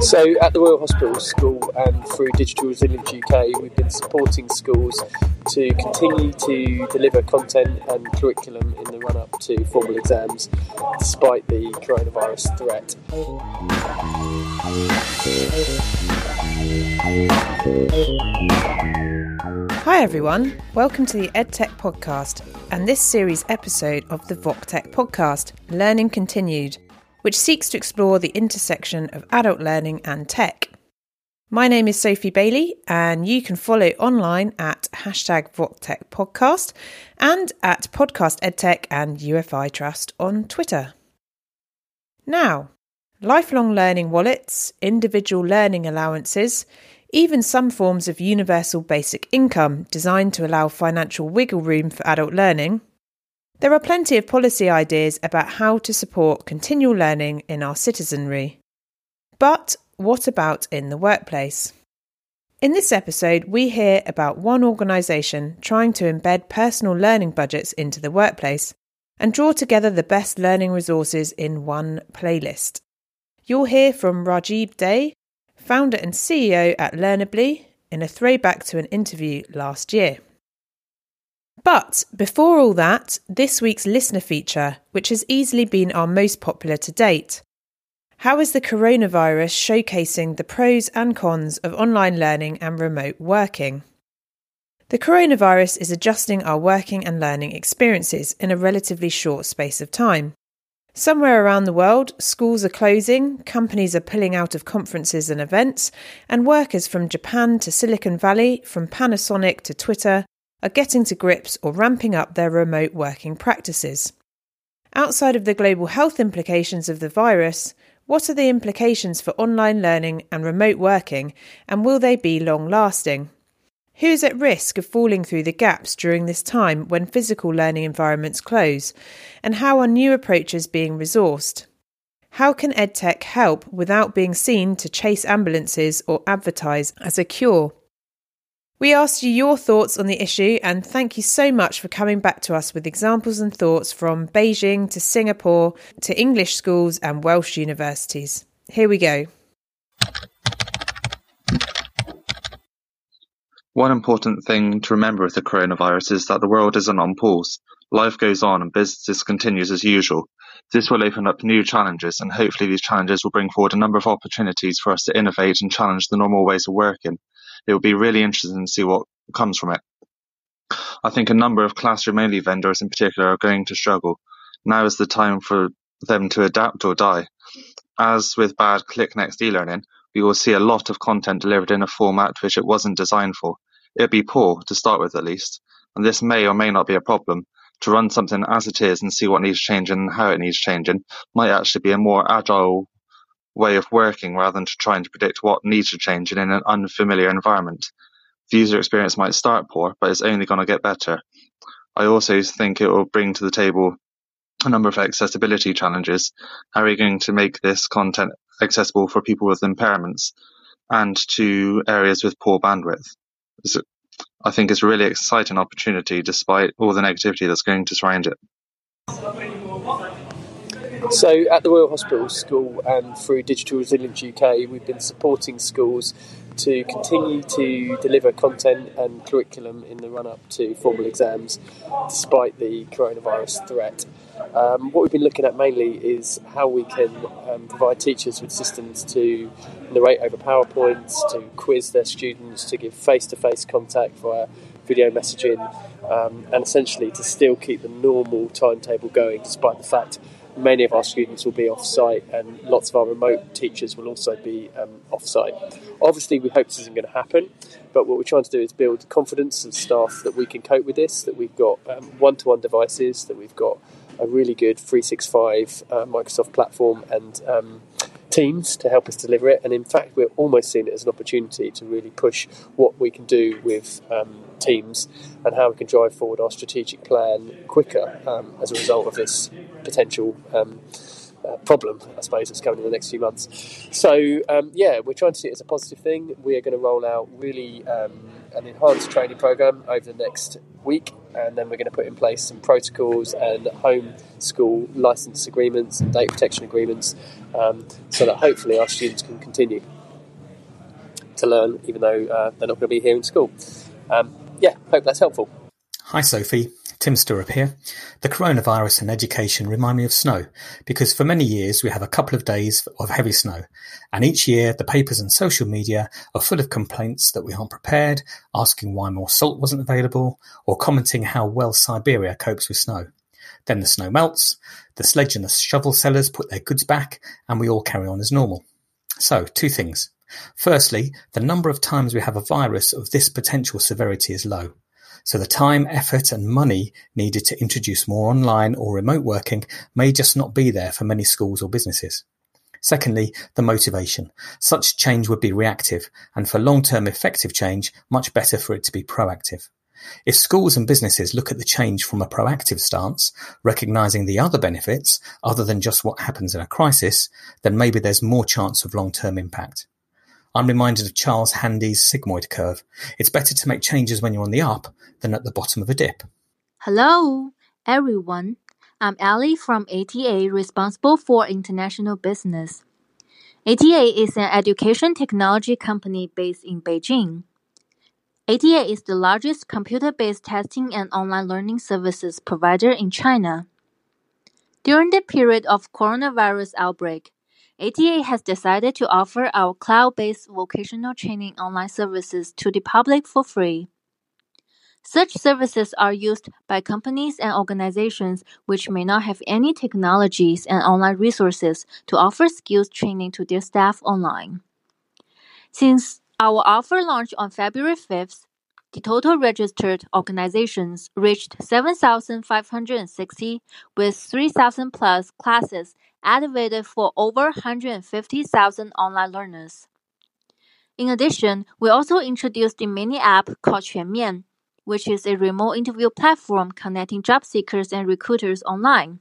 So, at the Royal Hospital School and through Digital Resilience UK, we've been supporting schools to continue to deliver content and curriculum in the run up to formal exams despite the coronavirus threat. Hi everyone, welcome to the EdTech podcast and this series episode of the VocTech podcast, Learning Continued, which seeks to explore the intersection of adult learning and tech. My name is Sophie Bailey, and you can follow online at hashtag VocTech podcast and at Podcast EdTech and UFI Trust on Twitter. Now, lifelong learning wallets, individual learning allowances, even some forms of universal basic income designed to allow financial wiggle room for adult learning. There are plenty of policy ideas about how to support continual learning in our citizenry. But what about in the workplace? In this episode, we hear about one organisation trying to embed personal learning budgets into the workplace and draw together the best learning resources in one playlist. You'll hear from Rajeeb Dey, founder and CEO at Learnerbly, in a throwback to an interview last year. But before all that, this week's listener feature, which has easily been our most popular to date. How is the coronavirus showcasing the pros and cons of online learning and remote working? The coronavirus is adjusting our working and learning experiences in a relatively short space of time. Somewhere around the world, schools are closing, companies are pulling out of conferences and events, and workers from Japan to Silicon Valley, from Panasonic to Twitter, are getting to grips or ramping up their remote working practices. Outside of the global health implications of the virus, what are the implications for online learning and remote working, and will they be long lasting? Who's at risk of falling through the gaps during this time when physical learning environments close? And how are new approaches being resourced? How can EdTech help without being seen to chase ambulances or advertise as a cure? We asked you your thoughts on the issue and thank you so much for coming back to us with examples and thoughts from Beijing to Singapore to English schools and Welsh universities. Here we go. One important thing to remember with the coronavirus is that the world isn't on pause. Life goes on and business continues as usual. This will open up new challenges and hopefully these challenges will bring forward a number of opportunities for us to innovate and challenge the normal ways of working. It will be really interesting to see what comes from it. I think a number of classroom only vendors in particular are going to struggle. Now is the time for them to adapt or die. As with bad click next e-learning, we will see a lot of content delivered in a format which it wasn't designed for. It'd be poor, to start with at least, and this may or may not be a problem. To run something as it is and see what needs changing and how it needs changing might actually be a more agile way of working rather than to trying to predict what needs to change and in an unfamiliar environment. The user experience might start poor, but it's only going to get better. I also think it will bring to the table a number of accessibility challenges. How are you going to make this content accessible for people with impairments and to areas with poor bandwidth? So I think it's a really exciting opportunity despite all the negativity that's going to surround it. So, at the Royal Hospital School and through Digital Resilience UK, we've been supporting schools to continue to deliver content and curriculum in the run up to formal exams despite the coronavirus threat. Um, what we've been looking at mainly is how we can um, provide teachers with systems to narrate over PowerPoints, to quiz their students, to give face to face contact via video messaging, um, and essentially to still keep the normal timetable going despite the fact many of our students will be off site and lots of our remote teachers will also be um, off site. Obviously, we hope this isn't going to happen, but what we're trying to do is build confidence of staff that we can cope with this, that we've got one to one devices, that we've got a really good 365 uh, Microsoft platform and um, teams to help us deliver it. And in fact, we're almost seeing it as an opportunity to really push what we can do with um, teams and how we can drive forward our strategic plan quicker um, as a result of this potential. Um, uh, problem, I suppose, that's coming in the next few months. So, um, yeah, we're trying to see it as a positive thing. We are going to roll out really um, an enhanced training program over the next week, and then we're going to put in place some protocols and home school license agreements and data protection agreements um, so that hopefully our students can continue to learn even though uh, they're not going to be here in school. Um, yeah, hope that's helpful. Hi, Sophie. Tim Stirrup here. The coronavirus and education remind me of snow because for many years we have a couple of days of heavy snow and each year the papers and social media are full of complaints that we aren't prepared, asking why more salt wasn't available or commenting how well Siberia copes with snow. Then the snow melts, the sledge and the shovel sellers put their goods back and we all carry on as normal. So, two things. Firstly, the number of times we have a virus of this potential severity is low. So the time, effort and money needed to introduce more online or remote working may just not be there for many schools or businesses. Secondly, the motivation. Such change would be reactive, and for long-term effective change, much better for it to be proactive. If schools and businesses look at the change from a proactive stance, recognizing the other benefits other than just what happens in a crisis, then maybe there's more chance of long-term impact. I'm reminded of Charles Handy's sigmoid curve. It's better to make changes when you're on the up than at the bottom of a dip. Hello, everyone. I'm Allie from ATA, responsible for international business. ATA is an education technology company based in Beijing. ATA is the largest computer-based testing and online learning services provider in China. During the period of coronavirus outbreak, ATA has decided to offer our cloud-based vocational training online services to the public for free. Such services are used by companies and organizations which may not have any technologies and online resources to offer skills training to their staff online. Since our offer launched on February 5th, the total registered organizations reached 7,560 with 3,000 plus classes activated for over 150,000 online learners. In addition, we also introduced the mini app called Quanmian, which is a remote interview platform connecting job seekers and recruiters online.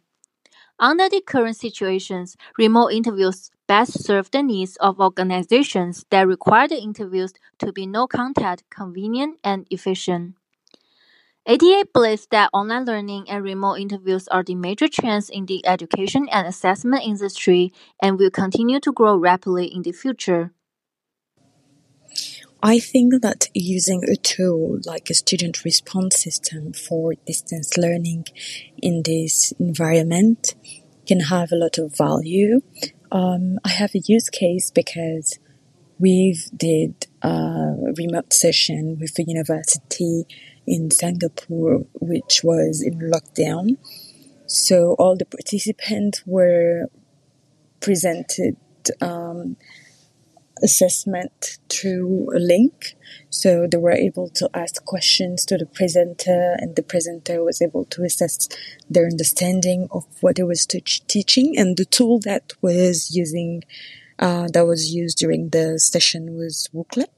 Under the current situations, remote interviews best serve the needs of organizations that require the interviews to be no contact, convenient, and efficient. ATA believes that online learning and remote interviews are the major trends in the education and assessment industry and will continue to grow rapidly in the future. I think that using a tool like a student response system for distance learning in this environment can have a lot of value. Um, I have a use case because we've did a remote session with a university in Singapore, which was in lockdown. So all the participants were presented um, assessment through a link. So they were able to ask questions to the presenter, and the presenter was able to assess their understanding of what it was teaching. And the tool that was using uh, that was used during the session was Wooclap.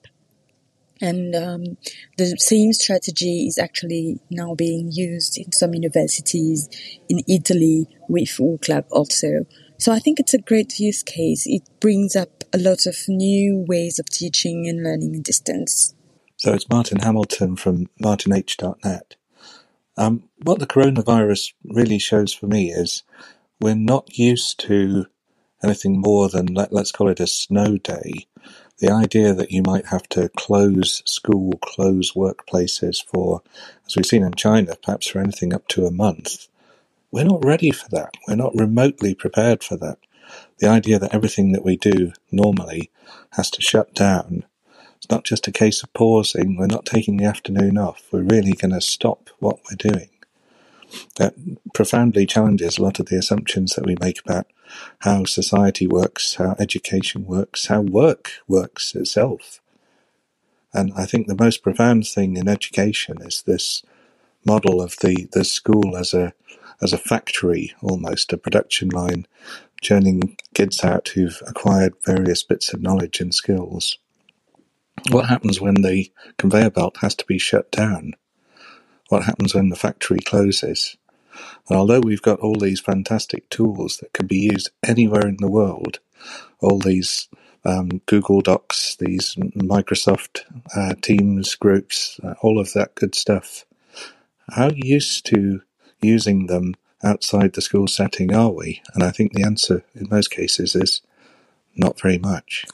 And um, the same strategy is actually now being used in some universities in Italy with Wooclap also. So I think it's a great use case. It brings up a lot of new ways of teaching and learning in distance. So it's Martin Hamilton from martinh.net. Um, what the coronavirus really shows for me is we're not used to anything more than, let, let's call it a snow day. The idea that you might have to close school, close workplaces for, as we've seen in China, perhaps for anything up to a month we're not ready for that. We're not remotely prepared for that. The idea that everything that we do normally has to shut down. It's not just a case of pausing. We're not taking the afternoon off. We're really going to stop what we're doing. That profoundly challenges a lot of the assumptions that we make about how society works, how education works, how work works itself. And I think the most profound thing in education is this model of the, the school as a as a factory almost, a production line, churning kids out who've acquired various bits of knowledge and skills. What happens when the conveyor belt has to be shut down? What happens when the factory closes? And although we've got all these fantastic tools that can be used anywhere in the world, all these um, Google Docs, these Microsoft uh, Teams groups, uh, all of that good stuff. How used to using them outside the school setting are we? And I think the answer in most cases is not very much.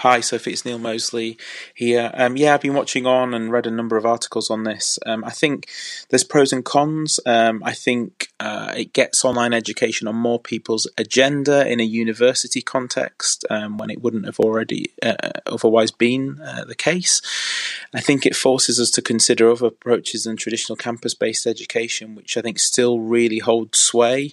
Hi, Sophie. It's Neil Mosley here. Um, yeah, I've been watching on and read a number of articles on this. Um, I think there's pros and cons. Um, I think uh, it gets online education on more people's agenda in a university context um, when it wouldn't have already uh, otherwise been uh, the case. I think it forces us to consider other approaches than traditional campus-based education, which I think still really hold sway,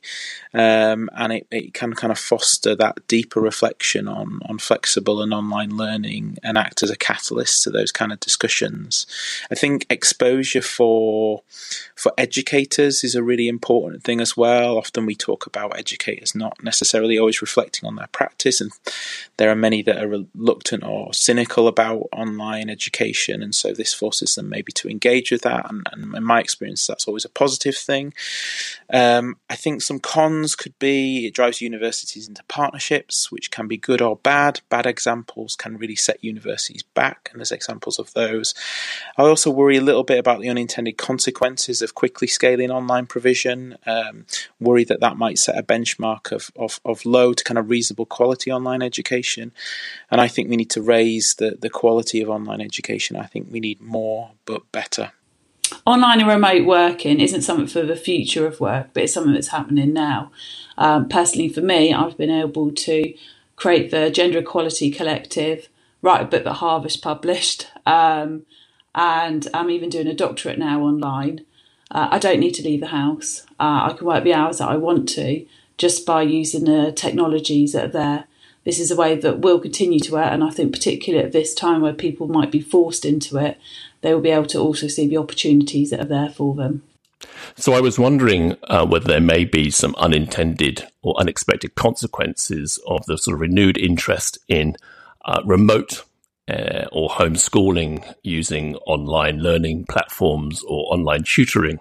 um, and it, it can kind of foster that deeper reflection on on flexible and online learning and act as a catalyst to those kind of discussions. I think exposure for for educators is a really important thing as well. Often we talk about educators not necessarily always reflecting on their practice, and there are many that are reluctant or cynical about online education, and so this forces them maybe to engage with that. And, and in my experience, that's always a positive thing. Um, I think some cons could be it drives universities into partnerships, which can be good or bad. Bad examples can really set universities back, and there's examples of those. I also worry a little bit about the unintended consequences of quickly scaling online provision. Um, worry that that might set a benchmark of, of, of low to kind of reasonable quality online education. And I think we need to raise the, the quality of online education. I think we need more but better online and remote working isn't something for the future of work, but it's something that's happening now. Um, personally, for me, I've been able to create the Gender Equality Collective, write a book that Harvard published, um, and I'm even doing a doctorate now online. Uh, I don't need to leave the house. Uh, I can work the hours that I want to just by using the technologies that are there. This is a way that will continue to work, and I think particularly at this time where people might be forced into it, they will be able to also see the opportunities that are there for them. So I was wondering uh, whether there may be some unintended or unexpected consequences of the sort of renewed interest in uh, remote uh, or homeschooling using online learning platforms or online tutoring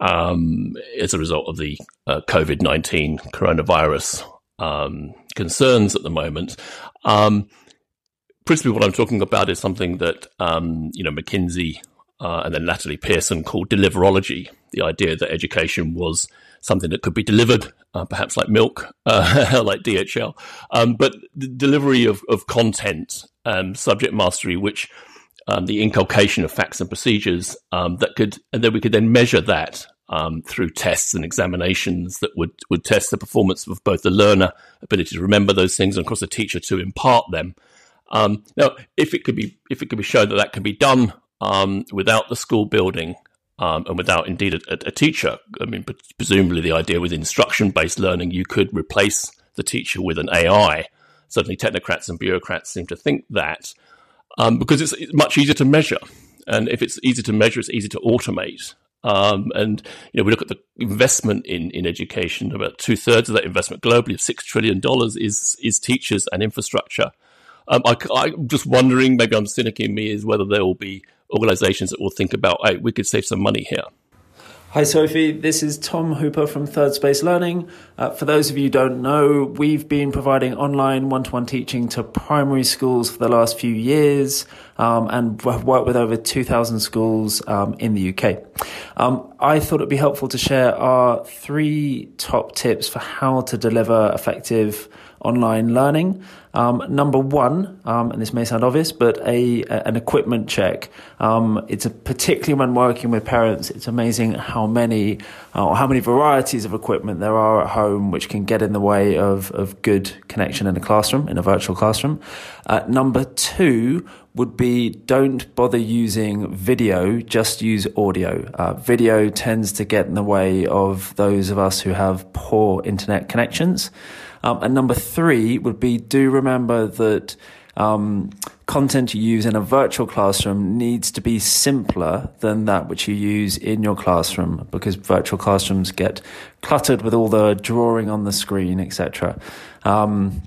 um, as a result of the uh, COVID 19 coronavirus um, concerns at the moment. Um, principally, what I'm talking about is something that um, you know McKinsey uh, and then latterly Pearson called deliverology. The idea that education was something that could be delivered, uh, perhaps like milk, uh, like DHL, um, but the delivery of, of content, um, subject mastery, which um, the inculcation of facts and procedures um, that could, and then we could then measure that um, through tests and examinations that would, would test the performance of both the learner ability to remember those things and of course the teacher to impart them. Um, now, if it could be if it could be shown that that can be done without the school building um, and without indeed a, a, teacher, I mean, presumably the idea with instruction based learning, you could replace the teacher with an AI. Certainly, technocrats and bureaucrats seem to think that um, because it's, much easier to measure, and if it's easy to measure, it's easy to automate. Um, and you know, we look at the investment in, in education. About two thirds of that investment globally, of six trillion dollars, is is teachers and infrastructure. Um, I, am just wondering, maybe I'm cynic in me, is whether there will be organisations that will think about, hey, we could save some money here. Hi, Sophie. This is Tom Hooper from Third Space Learning. Uh, for those of you who don't know, we've been providing online one to one teaching to primary schools for the last few years um, and have worked with over 2,000 schools um, in the UK. Um, I thought it'd be helpful to share our three top tips for how to deliver effective online learning. Um, number one, um, and this may sound obvious, but a, a an equipment check. Um, it's a, particularly when working with parents. It's amazing how many uh, or how many varieties of equipment there are at home which can get in the way of of good connection in a classroom, in a virtual classroom. Uh, number two would be don't bother using video, just use audio. Uh, video tends to get in the way of those of us who have poor internet connections. Um, and number three would be do remember that um, content you use in a virtual classroom needs to be simpler than that which you use in your classroom because virtual classrooms get cluttered with all the drawing on the screen, etc. Um,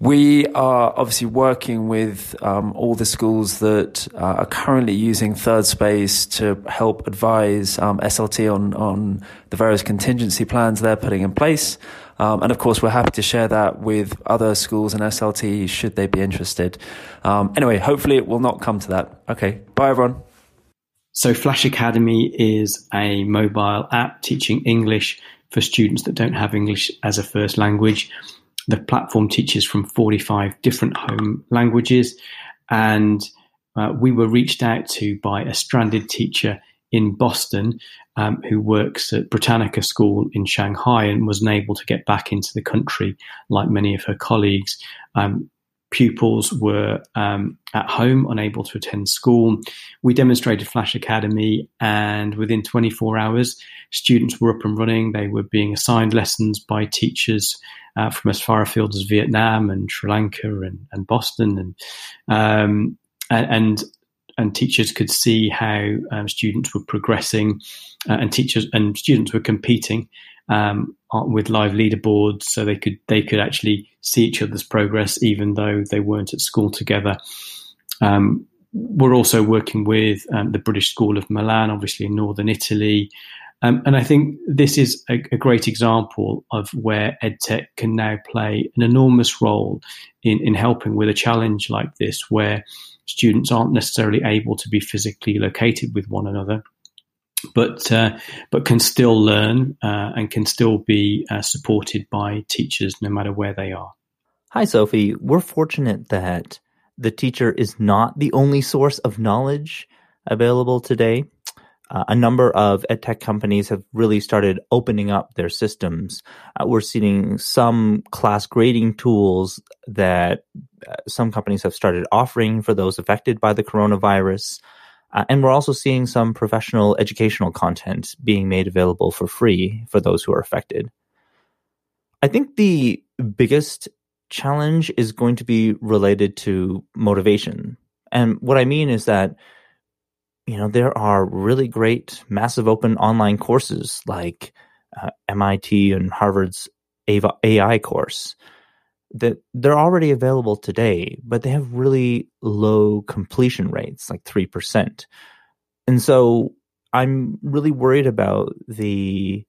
we are obviously working with um, all the schools that uh, are currently using Third Space to help advise um, SLT on, on the various contingency plans they're putting in place. Um, and of course, we're happy to share that with other schools and SLT should they be interested. Um, anyway, hopefully it will not come to that. Okay, bye everyone. So, Flash Academy is a mobile app teaching English for students that don't have English as a first language. The platform teaches from 45 different home languages, and uh, we were reached out to by a stranded teacher in Boston um, who works at Britannica School in Shanghai and wasn't able to get back into the country like many of her colleagues. Um, pupils were um, at home, unable to attend school. We demonstrated Flash Academy, and within 24 hours, students were up and running. They were being assigned lessons by teachers uh, from as far afield as Vietnam and Sri Lanka and, and Boston, and, um, and and teachers could see how um, students were progressing, uh, and teachers and students were competing um, with live leaderboards, so they could they could actually see each other's progress, even though they weren't at school together. Um, we're also working with um, the British School of Milan, obviously in northern Italy. Um, and I think this is a, a, great example of where EdTech can now play an enormous role in, in helping with a challenge like this, where students aren't necessarily able to be physically located with one another but uh, but can still learn uh, and can still be uh, supported by teachers no matter where they are. Hi, Sophie. We're fortunate that the teacher is not the only source of knowledge available today. Uh, a number of edtech companies have really started opening up their systems. Uh, we're seeing some class grading tools that uh, some companies have started offering for those affected by the coronavirus. Uh, and we're also seeing some professional educational content being made available for free for those who are affected. I think the biggest challenge is going to be related to motivation. And what I mean is that, you know, there are really great massive open online courses like uh, MIT and Harvard's AI course that they're already available today, but they have really low completion rates, like 3%. And so I'm really worried about the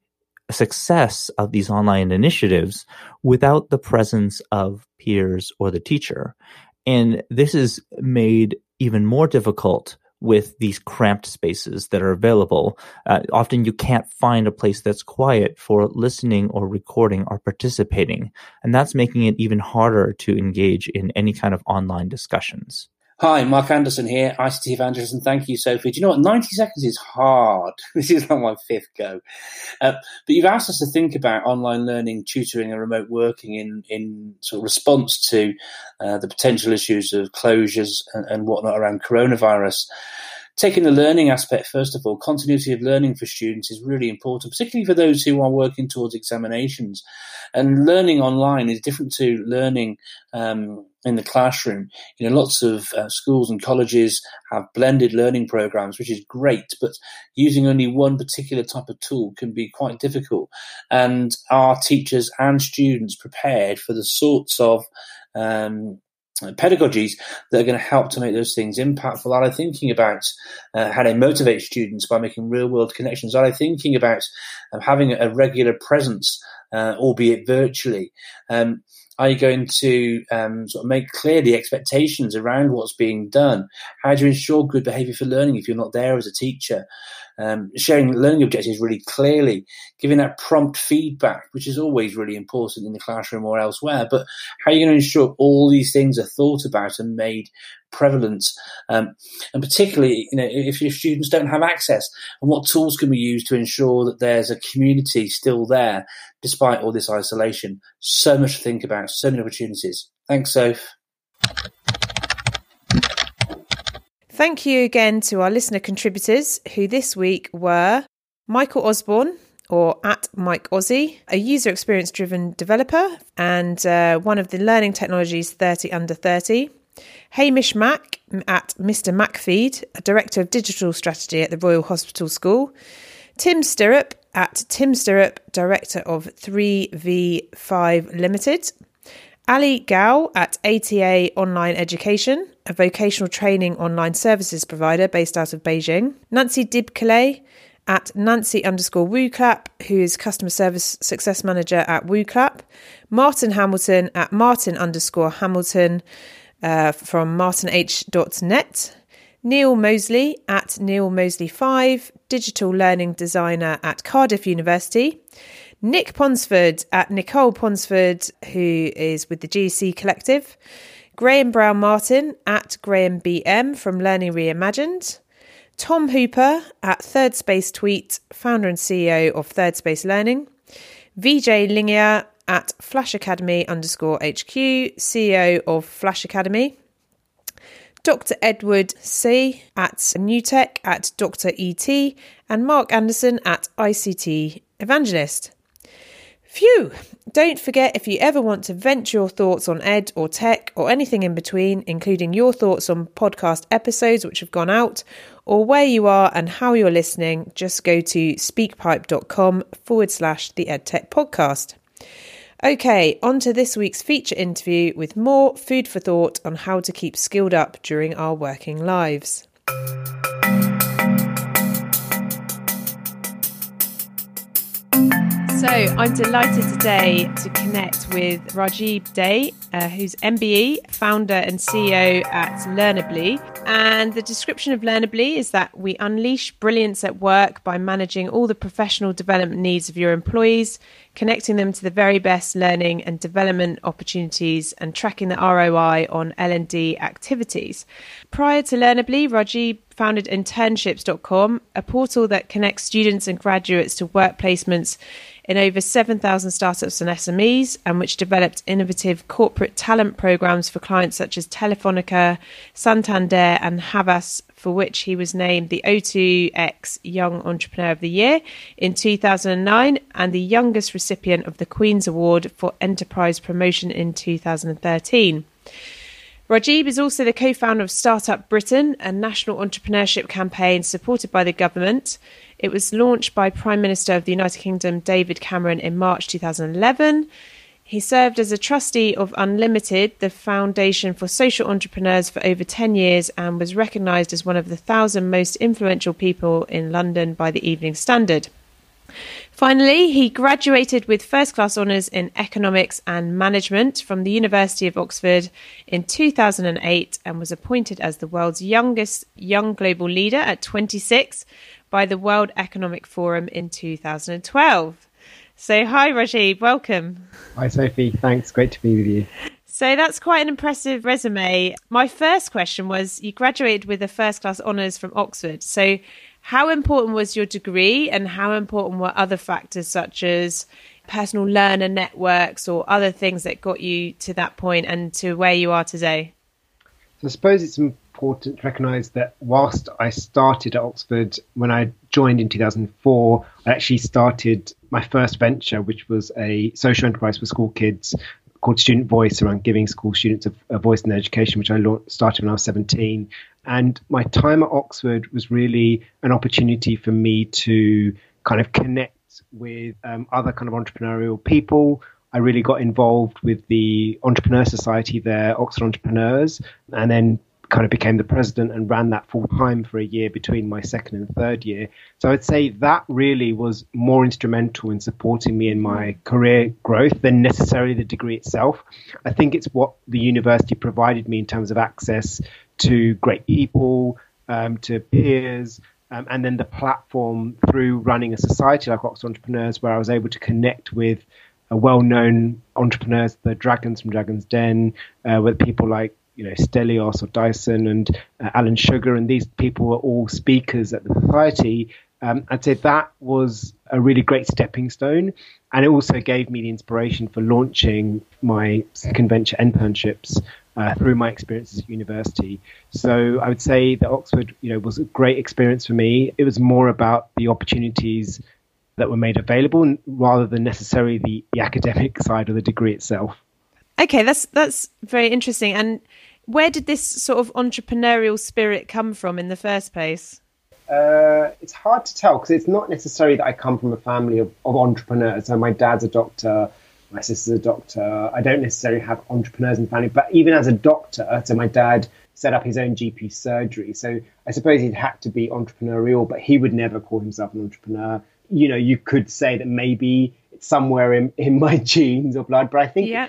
success of these online initiatives without the presence of peers or the teacher. And this is made even more difficult with these cramped spaces that are available. Uh, often you can't find a place that's quiet for listening or recording or participating. And that's making it even harder to engage in any kind of online discussions. Hi, Mark Anderson here, ICT evangelist, and thank you, Sophie. Do you know what? 90 seconds is hard. this is like my fifth go. Uh, but you've asked us to think about online learning, tutoring, and remote working in, in sort of response to uh, the potential issues of closures and, and whatnot around coronavirus taking the learning aspect first of all, continuity of learning for students is really important, particularly for those who are working towards examinations. And learning online is different to learning um, in the classroom. You know, lots of uh, schools and colleges have blended learning programs, which is great, but using only one particular type of tool can be quite difficult. And are teachers and students prepared for the sorts of um, pedagogies that are going to help to make those things impactful? Are they thinking about uh, how they motivate students by making real world connections? Are they thinking about um, having a regular presence, uh, albeit virtually? Um, are you going to um, sort of make clear the expectations around what's being done? How do you ensure good behaviour for learning if you're not there as a teacher? Um, sharing learning objectives really clearly, giving that prompt feedback, which is always really important in the classroom or elsewhere. But how are you going to ensure all these things are thought about and made prevalent? Um, and particularly, you know, if your students don't have access, and what tools can we use to ensure that there's a community still there despite all this isolation. So much to think about, so many opportunities. Thanks, Soph. Thank you again to our listener contributors, who this week were Michael Osborne, or at Mike Aussie, a user experience driven developer and uh, one of the Learning Technologies 30 Under 30. Hamish Mac at Mr. Macfeed, a director of digital strategy at the Royal Hospital School. Tim Stirrup at Tim Stirrup, Director of 3V5 Limited. Allie Gao at ATA Online Education, a vocational training online services provider based out of Beijing. Nancy Diebkilé at Nancy underscore WooClap, who is customer service success manager at WooClap, Martin Hamilton at Martin underscore Hamilton uh, from martinh.net, Neil Mosley at Neil Mosley5, digital learning designer at Cardiff University, Nick Ponsford at Nicole Ponsford, who is with the GC Collective, Graham Brown Martin at Graham BM from Learning Reimagined, Tom Hooper at Third Space Tweet, founder and CEO of Third Space Learning, VJ Lingia at Flash Academy underscore HQ, CEO of Flash Academy, Dr. Edward C. at Newtech at Dr. ET, and Mark Anderson at ICT Evangelist. Phew! Don't forget if you ever want to vent your thoughts on ed or tech or anything in between, including your thoughts on podcast episodes which have gone out, or where you are and how you're listening, just go to speakpipe.com forward slash the EdTech podcast. Okay, on to this week's feature interview with more food for thought on how to keep skilled up during our working lives. So I'm delighted today to connect with Rajeeb Dey, uh, who's MBE, founder and CEO at Learnerbly. And the description of Learnerbly is that we unleash brilliance at work by managing all the professional development needs of your employees, connecting them to the very best learning and development opportunities, and tracking the ROI on L&D activities. Prior to Learnerbly, Rajeeb founded internships.com, a portal that connects students and graduates to work placements in over 7,000 startups and SMEs, and which developed innovative corporate talent programs for clients such as Telefonica, Santander, and Havas, for which he was named the O2X Young Entrepreneur of the Year in 2009 and the youngest recipient of the Queen's Award for Enterprise Promotion in 2013. Rajeeb is also the co founder of Startup Britain, a national entrepreneurship campaign supported by the government. It was launched by Prime Minister of the United Kingdom David Cameron in March 2011. He served as a trustee of Unlimited, the foundation for social entrepreneurs, for over 10 years and was recognised as one of the thousand most influential people in London by the Evening Standard. Finally, he graduated with first class honours in economics and management from the University of Oxford in 2008 and was appointed as the world's youngest young global leader at 26 by the World Economic Forum in 2012. So, hi, Rajeeb, welcome. Hi, Sophie. Thanks. Great to be with you. So that's quite an impressive resume. My first question was you graduated with a first class honours from Oxford. So, how important was your degree and how important were other factors such as personal learner networks or other things that got you to that point and to where you are today? So I suppose it's important to recognise that whilst I started at Oxford, when I joined in 2004, I actually started my first venture, which was a social enterprise for school kids called Student Voice around giving school students a, a voice in their education, which I started when I was 17. And my time at Oxford was really an opportunity for me to kind of connect with um, other kind of entrepreneurial people. I really got involved with the Entrepreneur Society there, Oxford Entrepreneurs, and then kind of became the president and ran that full time for a year between my second and third year. So I'd say that really was more instrumental in supporting me in my career growth than necessarily the degree itself. I think it's what the university provided me in terms of access to great people, um, to peers. Um, and then the platform through running a society like Oxford Entrepreneurs, where I was able to connect with well-known entrepreneurs, the Dragons from Dragons Den, uh, with people like you know Stelios or Dyson and uh, Alan Sugar, and these people were all speakers at the society. Um, I'd say that was a really great stepping stone, and it also gave me the inspiration for launching my second venture internships uh, through my experiences at university. So I would say that Oxford, you know, was a great experience for me. It was more about the opportunities that were made available rather than necessarily the, the academic side of the degree itself. Okay, that's that's very interesting. And where did this sort of entrepreneurial spirit come from in the first place? Uh, it's hard to tell because it's not necessarily that I come from a family of, of entrepreneurs. So my dad's a doctor, My sister's a doctor. I don't necessarily have entrepreneurs in the family, but even as a doctor, so my dad set up his own GP surgery. So I suppose he'd had to be entrepreneurial, but he would never call himself an entrepreneur. You know, you could say that maybe it's somewhere in, in my genes or blood, but I think Yeah.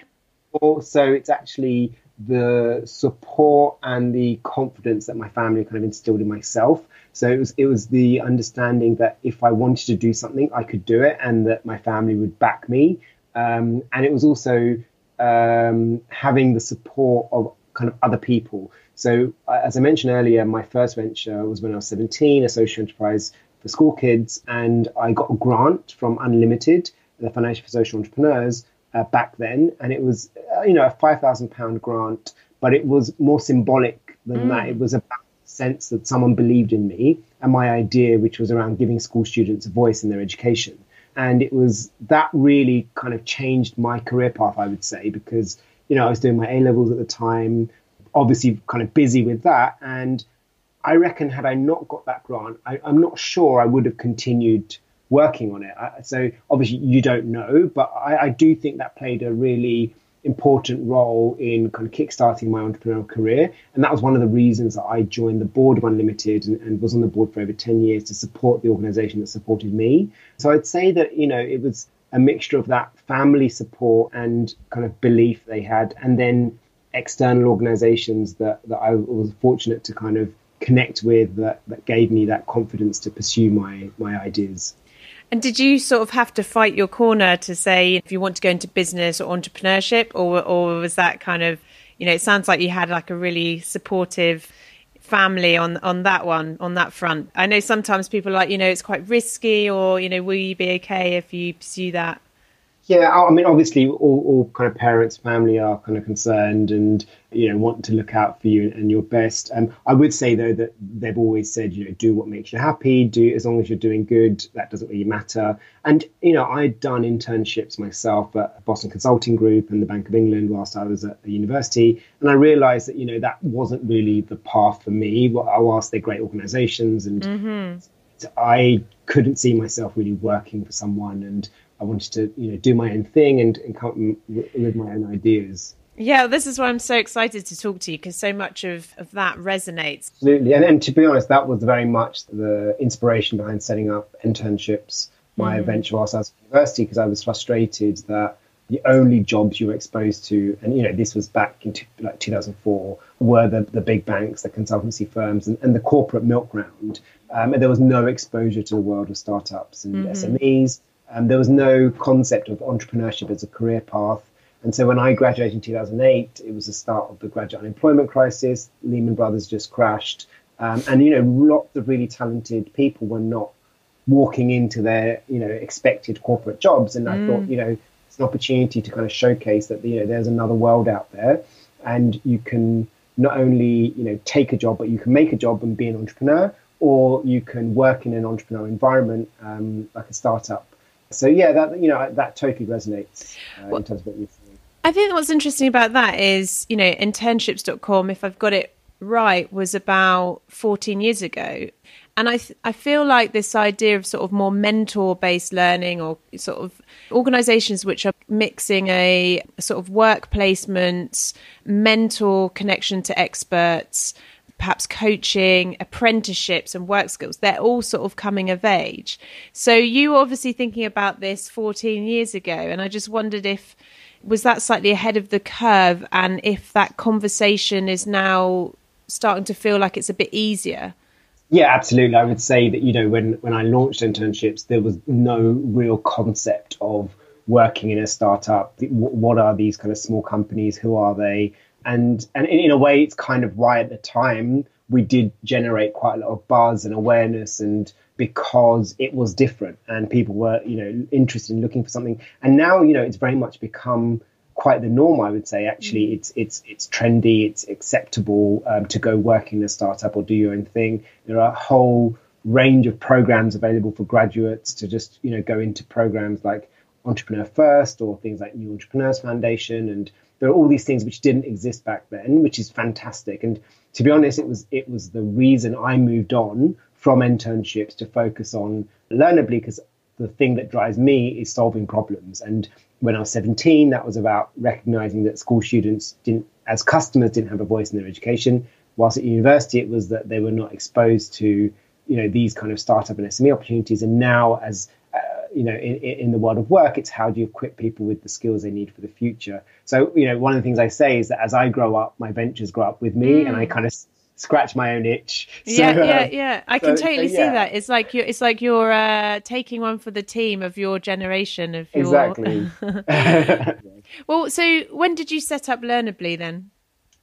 also it's actually the support and the confidence that my family kind of instilled in myself. So it was it was the understanding that if I wanted to do something, I could do it, and that my family would back me. Um, and it was also um, having the support of kind of other people. So uh, as I mentioned earlier, my first venture was when I was 17, a social enterprise for school kids, and I got a grant from Unlimited, the Financial for Social Entrepreneurs, uh, back then, and it was uh, you know a five thousand pound grant, but it was more symbolic than Mm. that. It was about the sense that someone believed in me and my idea, which was around giving school students a voice in their education. And it was that really kind of changed my career path, I would say, because you know I was doing my A levels at the time, obviously kind of busy with that, and I reckon had I not got that grant, I, I'm not sure I would have continued working on it. I, so obviously you don't know, but I, I do think that played a really important role in kind of kickstarting my entrepreneurial career. And that was one of the reasons that I joined the board of Unlimited and, and was on the board for over 10 years to support the organization that supported me. So I'd say that, you know, it was a mixture of that family support and kind of belief they had, and then external organizations that, that I was fortunate to kind of connect with that, that gave me that confidence to pursue my, my ideas. And did you sort of have to fight your corner to say if you want to go into business or entrepreneurship, or or was that kind of, you know, it sounds like you had like a really supportive family on on that one on that front. I know sometimes people are like, you know, it's quite risky, or you know, will you be okay if you pursue that? Yeah, I I mean, obviously, all, all kind of parents, family are kind of concerned and you know want to look out for you and, and your best. Um, I would say though that they've always said, you know, do what makes you happy. Do as long as you're doing good, that doesn't really matter. And you know, I'd done internships myself at Boston Consulting Group and the Bank of England whilst I was at the university, and I realised that you know that wasn't really the path for me. Whilst they're great organisations and Mm-hmm. I couldn't see myself really working for someone, and I wanted to, you know, do my own thing and, and come up with my own ideas. Yeah, this is why I'm so excited to talk to you because so much of, of that resonates. Absolutely, and, and to be honest, that was very much the inspiration behind setting up internships. My venture whilst I was at university, because I was frustrated that the only jobs you were exposed to, and you know, this was back in two, like 2004, were the, the big banks, the consultancy firms, and, and the corporate milk round. Um, and there was no exposure to the world of startups and Mhm. SMEs. Um, there was no concept of entrepreneurship as a career path. And so when I graduated in 2008, it was the start of the graduate unemployment crisis. Lehman Brothers just crashed. Um, and, you know, lots of really talented people were not walking into their, you know, expected corporate jobs. And I Mm. thought, you know, it's an opportunity to kind of showcase that, you know, there's another world out there and you can not only, you know, take a job, but you can make a job and be an entrepreneur or you can work in an entrepreneurial environment um, like a startup. So yeah, that you know that totally resonates uh, in terms of what you're saying. I think what's interesting about that is, you know, internships.com, if I've got it right, was about 14 years ago. And I, th- I feel like this idea of sort of more mentor based learning or sort of organizations which are mixing a, a sort of work placements, mentor connection to experts, perhaps coaching, apprenticeships, and work skills, they're all sort of coming of age. So you were obviously thinking about this 14 years ago. And I just wondered if was that slightly ahead of the curve and if that conversation is now starting to feel like it's a bit easier. Yeah, absolutely. I would say that you know when when I launched internships, there was no real concept of working in a startup. Wh- What are these kind of small companies? Who are they? And and in a way, it's kind of why at the time we did generate quite a lot of buzz and awareness, and because it was different and people were you know interested in looking for something. And now you know it's very much become quite the norm. I would say actually it's it's it's trendy, it's acceptable um, to go work in a startup or do your own thing. There are a whole range of programs available for graduates to just you know go into programs like Entrepreneur First or things like New Entrepreneurs Foundation, and there are all these things which didn't exist back then, which is fantastic. And to be honest, it was it was the reason I moved on from internships to focus on Learnerbly because the thing that drives me is solving problems and when I was 17, that was about recognizing that school students didn't, as customers, didn't have a voice in their education. Whilst at university, it was that they were not exposed to, you know, these kind of startup and SME opportunities. And now, as you know, in, in the world of work, it's how do you equip people with the skills they need for the future. So, you know, one of the things I say is that as I grow up, my ventures grow up with me, mm. and I kind of scratch my own itch. So, yeah, yeah, yeah. I can so, totally so, yeah. see that. It's like you're, it's like you're uh, taking one for the team of your generation of your. Exactly. well, so when did you set up Learnerbly then?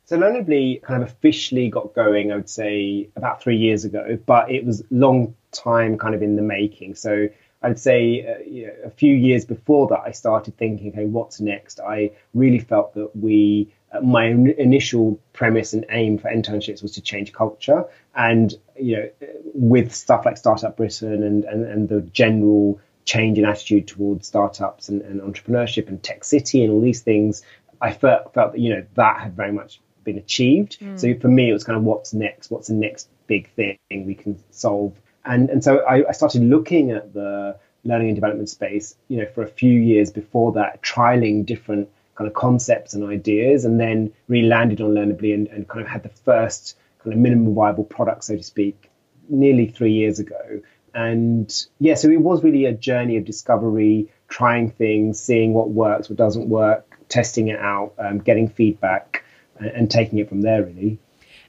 So Learnerbly kind of officially got going, I would say, about three years ago, but it was long time kind of in the making. So I'd say uh, you know, a few years before that, I started thinking, okay, what's next? I really felt that we uh, my initial premise and aim for internships was to change culture. And, you know, with stuff like Startup Britain and, and, and the general change in attitude towards startups and, and entrepreneurship and tech city and all these things, I felt, felt that, you know, that had very much been achieved. Mm. So for me, it was kind of what's next? What's the next big thing we can solve? And, and so I, I started looking at the learning and development space, you know, for a few years before that, trialing different kind of concepts and ideas, and then really landed on Learnerbly and, and kind of had the first kind of minimum viable product, so to speak, nearly three years ago. And yeah, so it was really a journey of discovery, trying things, seeing what works, what doesn't work, testing it out, um, getting feedback, and, and taking it from there, really.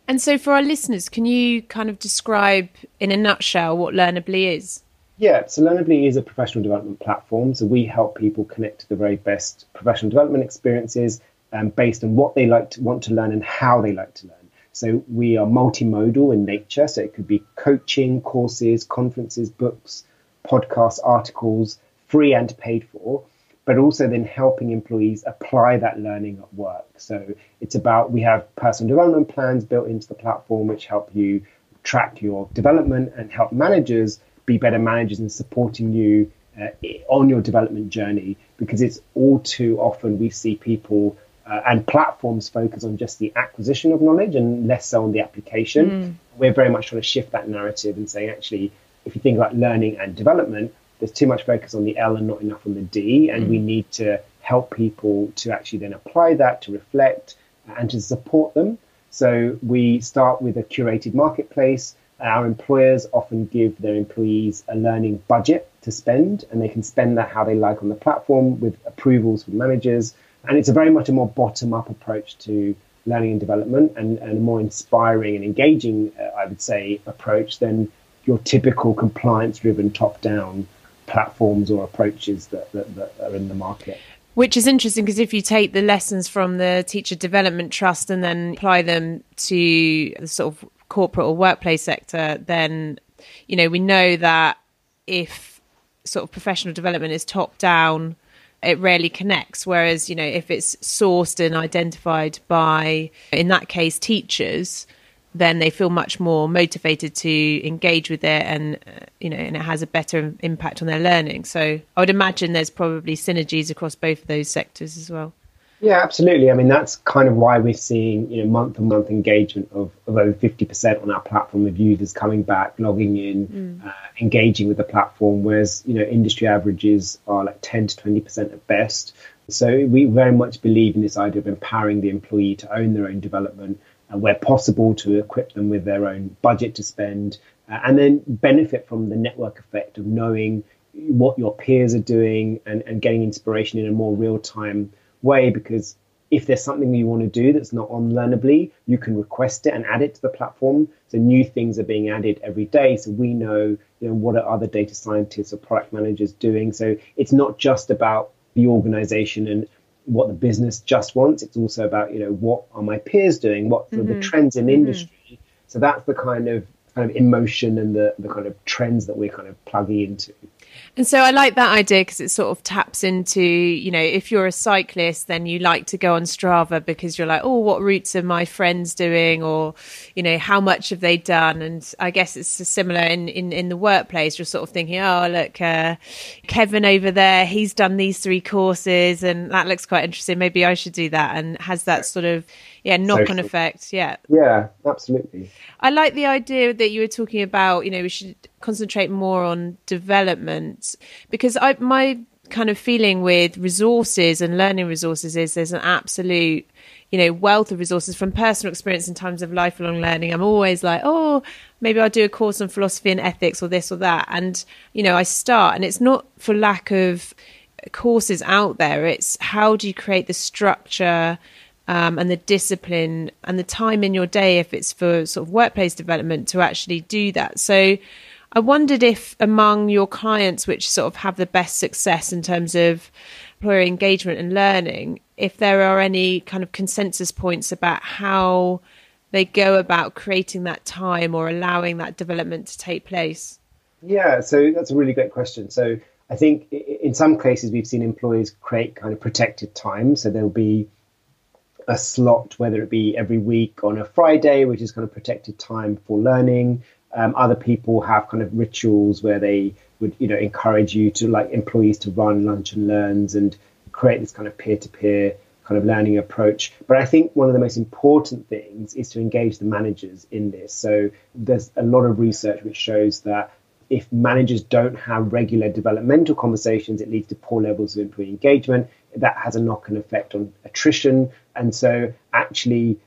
And so, for our listeners, can you kind of describe in a nutshell what Learnerbly is? Yeah, so Learnerbly is a professional development platform. So we help people connect to the very best professional development experiences um, based on what they like to want to learn and how they like to learn. So we are multimodal in nature. So it could be coaching, courses, conferences, books, podcasts, articles, free and paid for, but also then helping employees apply that learning at work. So it's about we have personal development plans built into the platform which help you track your development and help managers be better managers in supporting you uh, on your development journey because it's all too often we see people uh, and platforms focus on just the acquisition of knowledge and less so on the application. Mm. We're very much trying to shift that narrative and saying, actually, if you think about learning and development, there's too much focus on the L and not enough on the D, and mm. we need to help people to actually then apply that, to reflect, and to support them. So we start with a curated marketplace our employers often give their employees a learning budget to spend, and they can spend that how they like on the platform with approvals from managers. And it's a very much a more bottom up approach to learning and development and, and a more inspiring and engaging, uh, I would say, approach than your typical compliance driven top down platforms or approaches that, that, that are in the market. Which is interesting because if you take the lessons from the Teacher Development Trust and then apply them to the sort of corporate or workplace sector, then you know we know that if sort of professional development is top down, it rarely connects. Whereas you know if it's sourced and identified by, in that case, teachers, then they feel much more motivated to engage with it and uh, you know and it has a better impact on their learning so i would imagine there's probably synergies across both of those sectors as well yeah, absolutely. I mean, that's kind of why we're seeing you know month on month engagement of, of over fifty percent on our platform of users coming back, logging in, mm. uh, engaging with the platform. Whereas you know industry averages are like ten to twenty percent at best. So we very much believe in this idea of empowering the employee to own their own development, where possible to equip them with their own budget to spend, uh, and then benefit from the network effect of knowing what your peers are doing and, and getting inspiration in a more real time way because if there's something you want to do that's not on Learnerbly, you can request it and add it to the platform. So new things are being added every day. So we know, you know, what are other data scientists or product managers doing. So it's not just about the organization and what the business just wants. It's also about, you know, what are my peers doing? What are mm-hmm. the trends in mm-hmm. industry? So that's the kind of kind of emotion and the, the kind of trends that we're kind of plugging into. And so I like that idea because it sort of taps into, you know, if you're a cyclist, then you like to go on Strava because you're like, oh, what routes are my friends doing? Or, you know, how much have they done? And I guess it's similar in, in, in the workplace. You're sort of thinking, oh, look, uh, Kevin over there, he's done these three courses and that looks quite interesting. Maybe I should do that. And has that sort of, yeah, knock on effect. Yeah. Yeah, absolutely. I like the idea that you were talking about, you know, we should concentrate more on development because I my kind of feeling with resources and learning resources is there's an absolute you know wealth of resources from personal experience in terms of lifelong learning i'm always like oh maybe i'll do a course on philosophy and ethics or this or that and you know i start and it's not for lack of courses out there it's how do you create the structure um, and the discipline and the time in your day if it's for sort of workplace development to actually do that so I wondered if among your clients, which sort of have the best success in terms of employer engagement and learning, if there are any kind of consensus points about how they go about creating that time or allowing that development to take place. Yeah, so that's a really great question. So I think in some cases we've seen employees create kind of protected time. So there'll be a slot, whether it be every week on a Friday, which is kind of protected time for learning. Um, other people have kind of rituals where they would, you know, encourage you to like employees to run lunch and learns and create this kind of peer-to-peer kind of learning approach. But I think one of the most important things is to engage the managers in this. So there's a lot of research which shows that if managers don't have regular developmental conversations, it leads to poor levels of employee engagement. That has a knock on effect on attrition. And so, actually,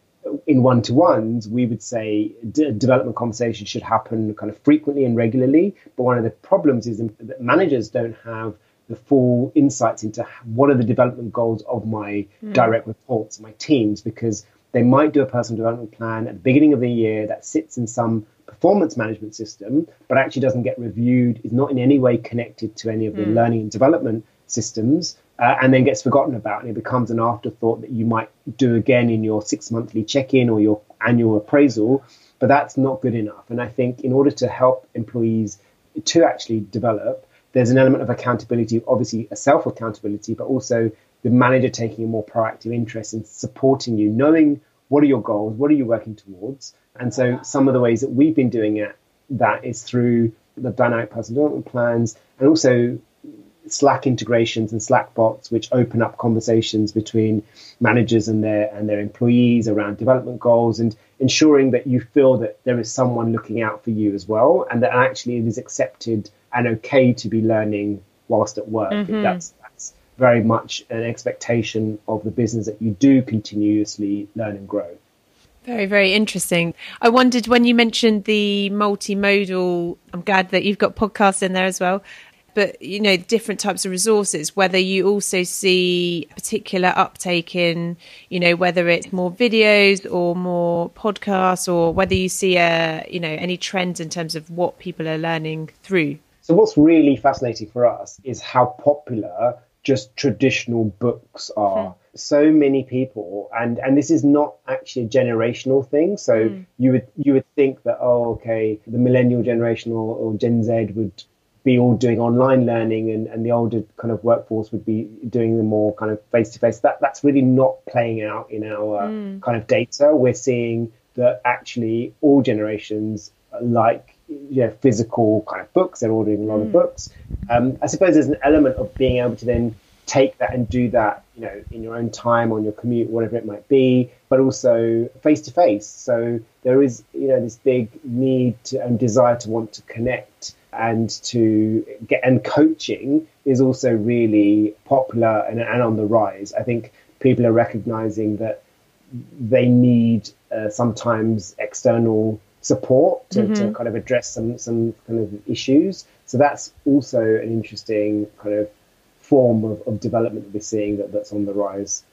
in one to ones, we would say d- development conversations should happen kind of frequently and regularly. But one of the problems is that managers don't have the full insights into what are the development goals of my mm. direct reports, my teams, because they might do a personal development plan at the beginning of the year that sits in some performance management system, but actually doesn't get reviewed, is not in any way connected to any of the mm. learning and development systems uh, and then gets forgotten about and it becomes an afterthought that you might do again in your six monthly check in or your annual appraisal. But that's not good enough. And I think in order to help employees to actually develop, there's an element of accountability, obviously a self accountability, but also the manager taking a more proactive interest in supporting you, knowing what are your goals, what are you working towards. And so some of the ways that we've been doing it, that is through the dynamic personal development plans and also Slack integrations and Slack bots, which open up conversations between managers and their and their employees around development goals, and ensuring that you feel that there is someone looking out for you as well, and that actually it is accepted and okay to be learning whilst at work. Mm-hmm. That's that's very much an expectation of the business that you do continuously learn and grow. Very, very interesting. I wondered when you mentioned the multimodal, I'm glad that you've got podcasts in there as well but you know different types of resources whether you also see particular uptake in you know whether it's more videos or more podcasts or whether you see a you know any trends in terms of what people are learning through so what's really fascinating for us is how popular just traditional books are hmm. so many people and and this is not actually a generational thing so hmm. you would you would think that oh okay the millennial generation or, or gen z would be all doing online learning and, and the older kind of workforce would be doing the more kind of face to face. That that's really not playing out in our mm. kind of data. We're seeing that actually all generations like you know, physical kind of books. They're ordering a lot mm. of books. Um, I suppose there's an element of being able to then take that and do that, you know, in your own time, on your commute, whatever it might be, but also face to face. So there is, you know, this big need to, and desire to want to connect and to get and coaching is also really popular and, and on the rise. I think people are recognizing that they need uh, sometimes external support to, mm-hmm. to kind of address some some kind of issues. So that's also an interesting kind of form of, of development that we're seeing that, that's on the rise.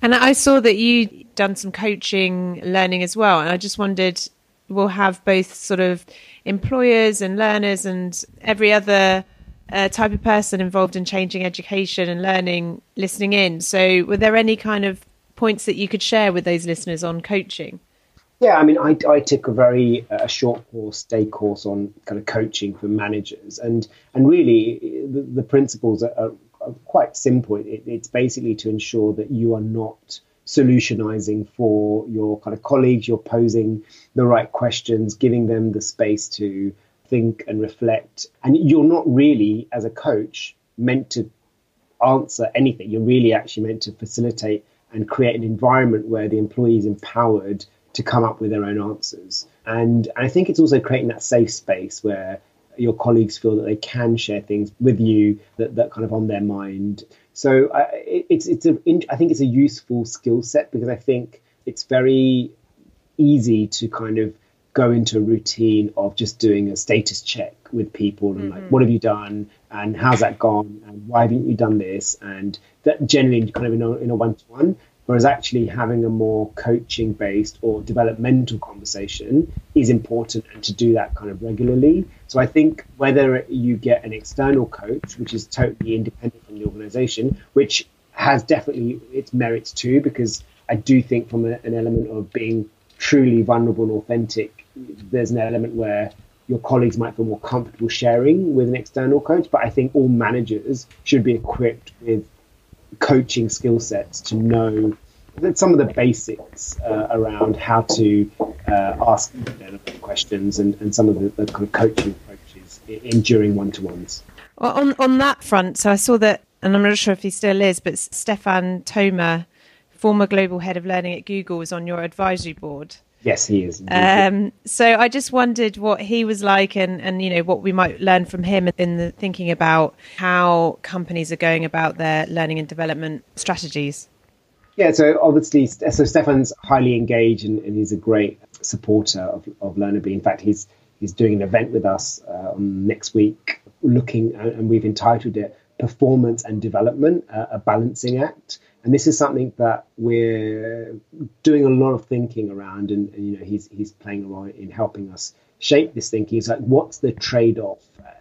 And I saw that you'd done some coaching learning as well, and I just wondered we'll have both sort of employers and learners and every other uh, type of person involved in changing education and learning listening in. So, were there any kind of points that you could share with those listeners on coaching? Yeah, I mean, I, I took a very uh, short course, day course on kind of coaching for managers, and and really the, the principles are, are, are, quite simple. It, it's basically to ensure that you are not solutionizing for your kind of colleagues. You're posing the right questions, giving them the space to think and reflect. And you're not really, as a coach, meant to answer anything. You're really actually meant to facilitate and create an environment where the employee is empowered to come up with their own answers. And I think it's also creating that safe space where your colleagues feel that they can share things with you that, that kind of on their mind. So it, it's it's a I think it's a useful skill set because I think it's very easy to kind of go into a routine of just doing a status check with people and mm-hmm. like what have you done and how's that gone and why haven't you done this and that generally kind of in a, in a one-to-one whereas actually having a more coaching based or developmental conversation is important and to do that kind of regularly. So i think whether you get an external coach which is totally independent from the organization which has definitely its merits too because i do think from a, an element of being truly vulnerable and authentic there's an element where your colleagues might feel more comfortable sharing with an external coach. But i think all managers should be equipped with coaching skill sets to know some of the basics uh, around how to uh, ask questions and, and some of the, the, kind of coaching approaches in, during one-to-ones. Well, on on that front, so I saw that, and I'm not sure if he still is, but Stefan Thoma, former global head of learning at Google, was on your advisory board. Yes, he is. Um, so I just wondered what he was like, and, and you know what we might learn from him in the thinking about how companies are going about their learning and development strategies. Yeah, so obviously, so Stefan's highly engaged, and, and he's a great supporter of, of Learnerbly. In fact, he's he's doing an event with us uh, next week, looking, and we've entitled it "Performance and Development: uh, A Balancing Act." And this is something that we're doing a lot of thinking around and, and, you know he's he's playing a role in helping us shape this thinking. It's like what's the trade-off?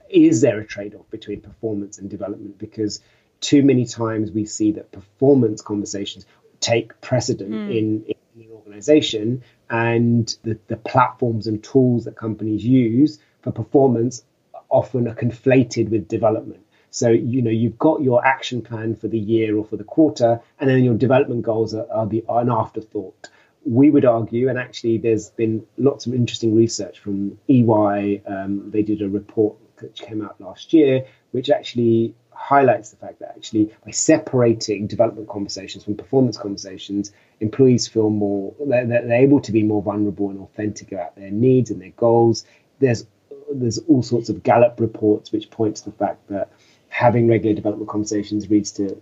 Is there a trade-off between performance and development? Because too many times we see that performance conversations take precedent mm. in, in, an organization and the, the platforms and tools that companies use for performance often are conflated with development so, you know, you've got your action plan for the year or for the quarter, and then your development goals are, are, the, are an afterthought. We would argue, and actually, there's been lots of interesting research from EY. Um, they did a report which came out last year, which actually highlights the fact that actually by separating development conversations from performance conversations, employees feel more they're, they're, able to be more vulnerable and authentic about their needs and their goals. There's there's all sorts of Gallup reports which point to the fact that having regular development conversations leads to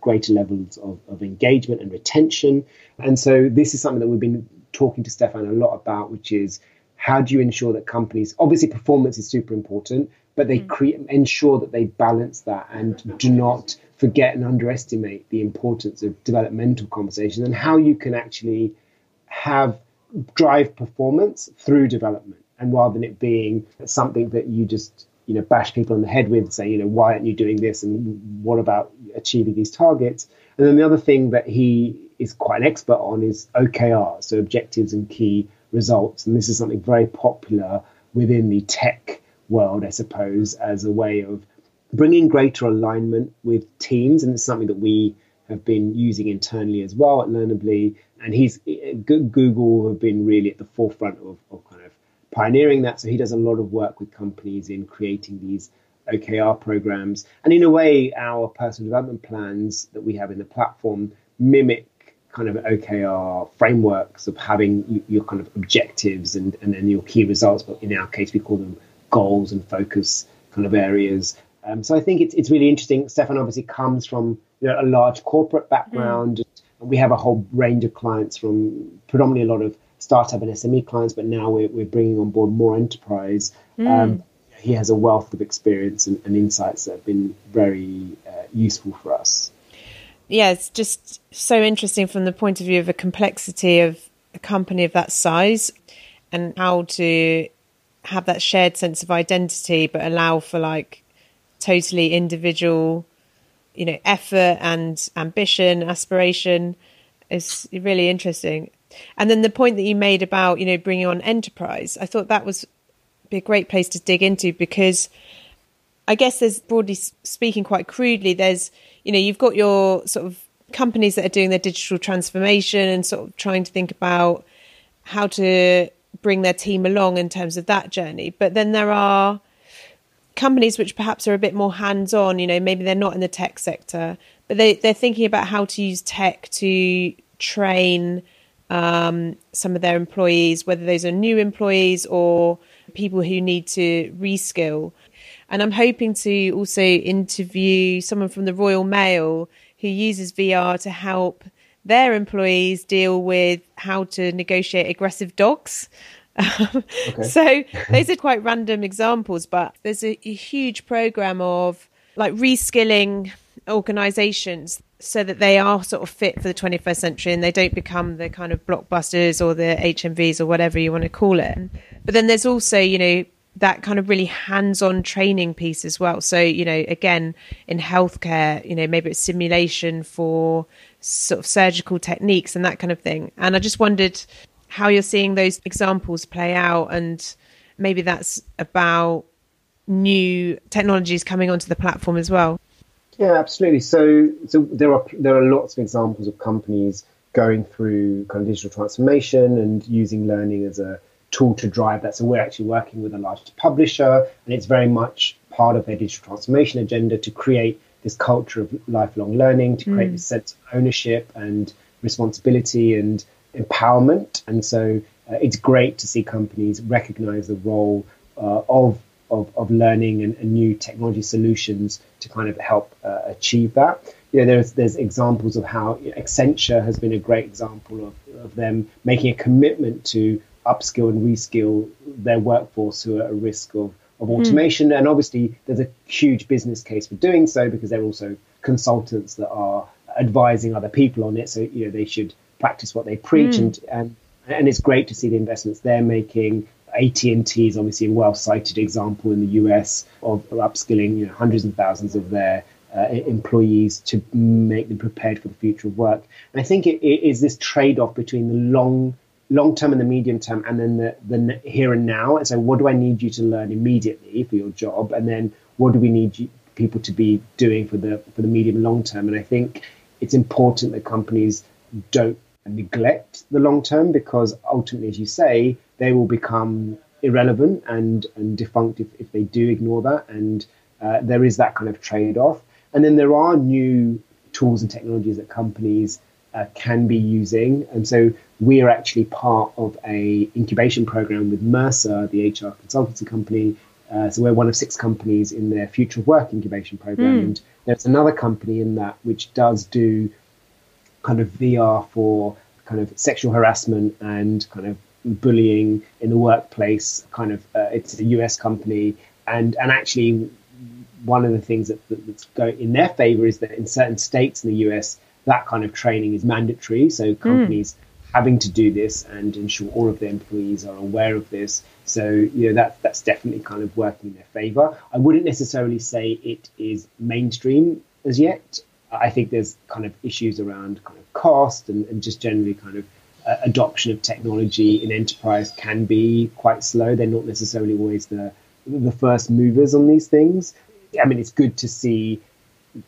greater levels of, of engagement and retention. And so this is something that we've been talking to Stefan a lot about, which is how do you ensure that companies obviously performance is super important, but they mm. create ensure that they balance that and do not forget and underestimate the importance of developmental conversations and how you can actually have drive performance through development and rather than it being something that you just you know bash people in the head with, saying you know why aren't you doing this and what about achieving these targets? And then the other thing that he is quite an expert on is OKR, so objectives and key results, and this is something very popular within the tech world, I suppose, as a way of bringing greater alignment with teams, and it's something that we have been using internally as well at Learnerbly. And he's Google have been really at the forefront of, of kind of pioneering that. So he does a lot of work with companies in creating these OKR programs. And in a way, our personal development plans that we have in the platform mimic kind of OKR frameworks of having your kind of objectives and, and then your key results. But in our case, we call them goals and focus kind of areas. Um, so I think it's, it's really interesting. Stefan obviously comes from you know, a large corporate background. Mm. And we have a whole range of clients from predominantly a lot of startup and SME clients, but now we're, we're bringing on board more enterprise. Mm. Um, he has a wealth of experience and, and insights that have been very uh, useful for us. Yeah, it's just so interesting from the point of view of the complexity of a company of that size and how to have that shared sense of identity, but allow for like totally individual, you know, effort and ambition, aspiration. is really interesting. And then the point that you made about, you know, bringing on enterprise, I thought that was be a great place to dig into because I guess there's broadly speaking, quite crudely, there's, you know, you've got your sort of companies that are doing their digital transformation and sort of trying to think about how to bring their team along in terms of that journey. But then there are companies which perhaps are a bit more hands on, you know, maybe they're not in the tech sector, but they, they're thinking about how to use tech to train um, some of their employees, whether those are new employees or people who need to reskill. And I'm hoping to also interview someone from the Royal Mail who uses VR to help their employees deal with how to negotiate aggressive dogs. okay. so those are quite random examples, but there's a, a huge program of like reskilling organizations so that they are sort of fit for the 21st century and they don't become the kind of blockbusters or the HMVs or whatever you want to call it. But then there's also, you know, that kind of really hands-on training piece as well. So, you know, again, in healthcare, you know, maybe it's simulation for sort of surgical techniques and that kind of thing. And I just wondered how you're seeing those examples play out and maybe that's about new technologies coming onto the platform as well. Yeah, absolutely. So, so there are there are lots of examples of companies going through kind of digital transformation and using learning as a tool to drive that. So we're actually working with a large publisher, and it's very much part of their digital transformation agenda to create this culture of lifelong learning, to create mm. this sense of ownership and responsibility and empowerment. And so uh, it's great to see companies recognize the role uh, of of, of learning and, and, new technology solutions to kind of help uh, achieve that. You know, there's there's examples of how Accenture has been a great example of, of them making a commitment to upskill and reskill their workforce who are at risk of, of hmm. automation. Mm. And obviously, there's a huge business case for doing so because they're also consultants that are advising other people on it. So you know they should practice what they preach, mm. and and and it's great to see the investments they're making AT&T is obviously a well-cited example in the US of upskilling you know, hundreds and thousands of their uh, employees to make them prepared for the future of work. And I think it, it is this trade-off between the long long term and the medium term, and then the, the here and now. And so, what do I need you to learn immediately for your job, and then what do we need you, people to be doing for the for the medium long term? And I think it's important that companies don't neglect the long term because ultimately, as you say, they will become irrelevant and, and defunct if, if they do ignore that. And uh, there is that kind of trade off. And then there are new tools and technologies that companies uh, can be using. And so we are actually part of a incubation program with Mercer, the HR consultancy company. Uh, so we're one of six companies in their future of work incubation program. Mm. And there's another company in that which does do kind of VR for kind of sexual harassment and kind of bullying in the workplace. Kind of, uh, it's a US company, and and actually, one of the things that, that, that's going in their favor is that in certain states in the US, that kind of training is mandatory. So hmm. companies. Mm. Having to do this and ensure all of their employees are aware of this, so you know that that's definitely kind of working in their favour. I wouldn't necessarily say it is mainstream as yet. I think there's kind of issues around kind of cost and, and just generally kind of uh, adoption of technology in enterprise can be quite slow. They're not necessarily always the the first movers on these things. I mean, it's good to see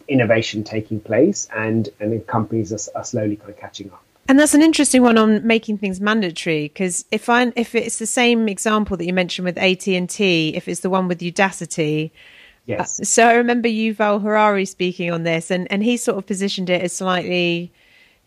innovation taking place, and and companies are, are slowly kind of catching up. And that's an interesting one on making things mandatory because if I if it's the same example that you mentioned with AT and T, if it's the one with Udacity. Yes. Uh, so I remember Yuval Harari speaking on this, and, and he sort of positioned it as slightly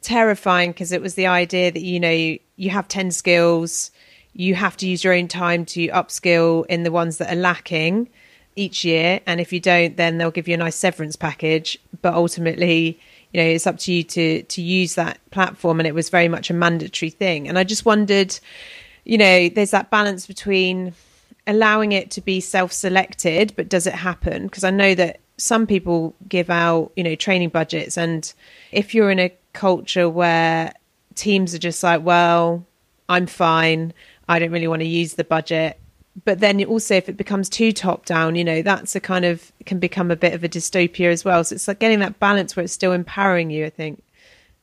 terrifying because it was the idea that you know you, you have 10 skills you have to use your own time to upskill in the ones that are lacking each year and if you don't then they'll give you a nice severance package but ultimately you know it's up to you to to use that platform and it was very much a mandatory thing and i just wondered you know there's that balance between allowing it to be self-selected but does it happen because i know that some people give out you know training budgets and if you're in a culture where teams are just like, well, I'm fine. I don't really want to use the budget. But then also, if it becomes too top down, you know, that's a kind of can become a bit of a dystopia as well. So it's like getting that balance where it's still empowering you, I think.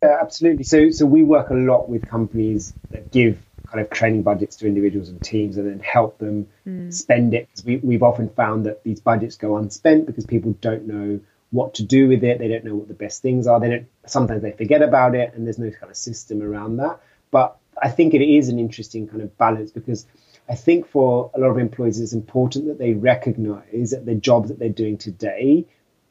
Yeah, absolutely. So, so we work a lot with companies that give kind of training budgets to individuals and teams and then help them mm. spend it. Because we, we've often found that these budgets go unspent because people don't know what to do with it. They don't know what the best things are. They don't. Sometimes they forget about it, and there's no kind of system around that. But I think it is an interesting kind of balance because I think for a lot of employees, it's important that they recognise that the jobs that they're doing today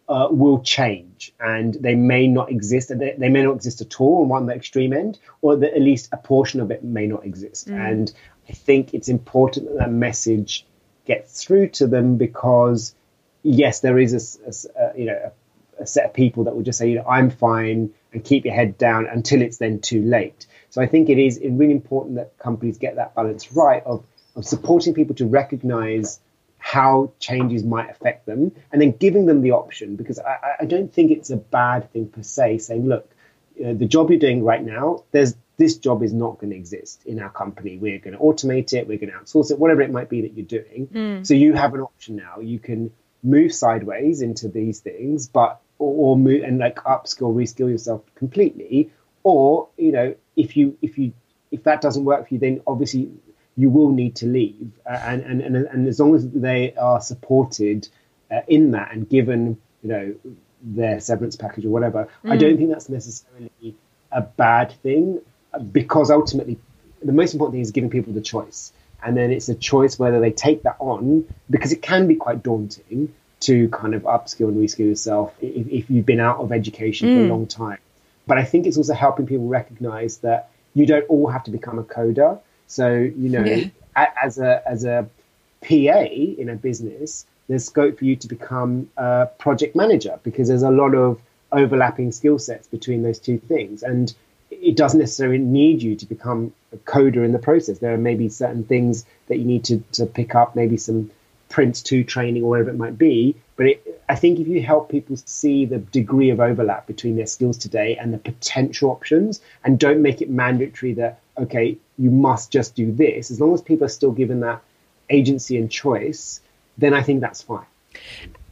uh, will change, and they may not exist. They, they may not exist at all on one the extreme end, or that at least a portion of it may not exist. Mm. And I think it's important that that message gets through to them because yes, there is a, a, a you know a, a, set of people that will just say, you know, I'm fine and keep your head down until it's then too late. So I think it is really important that companies get that balance right of of supporting people to recognize how changes might affect them and then giving them the option because I, I don't think it's a bad thing per se saying look the job you're doing right now there's this job is not going to exist in our company. We're going to automate it we're going to outsource it whatever it might be that you're doing. Mm. so you have an option now. You can move sideways into these things but or, or move and like upskill reskill yourself completely. Or you know if you if you if that doesn't work for you then obviously you will need to leave. Uh, and, and, and, and as long as they are supported uh, in that and given, you know, their severance package or whatever, mm. I don't think that's necessarily a bad thing because ultimately the most important thing is giving people the choice. And then it's a choice whether they take that on because it can be quite daunting to kind of upskill and reskill yourself if, if you've been out of education mm. for a mm. long time. But I think it's also helping people recognize that you don't all have to become a coder. So you know, yeah. as a as a PA in a business, there's scope for you to become a project manager because there's a lot of overlapping skill sets between those two things, and it doesn't necessarily need you to become a coder in the process. There are maybe certain things that you need to, to pick up, maybe some Prince 2 training or whatever it might be. But it, I think if you help people see the degree of overlap between their skills today and the potential options, and don't make it mandatory that, okay, you must just do this, as long as people are still given that agency and choice, then I think that's fine.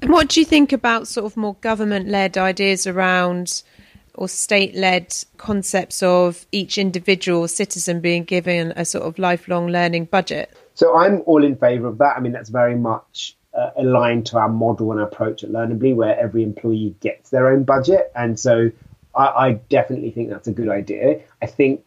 And what do you think about sort of more government led ideas around or state led concepts of each individual citizen being given a sort of lifelong learning budget? So I'm all in favour of that. I mean, that's very much uh, aligned to our model and approach at Learnerbly, where every employee gets their own budget. And so I, I definitely think that's a good idea. I think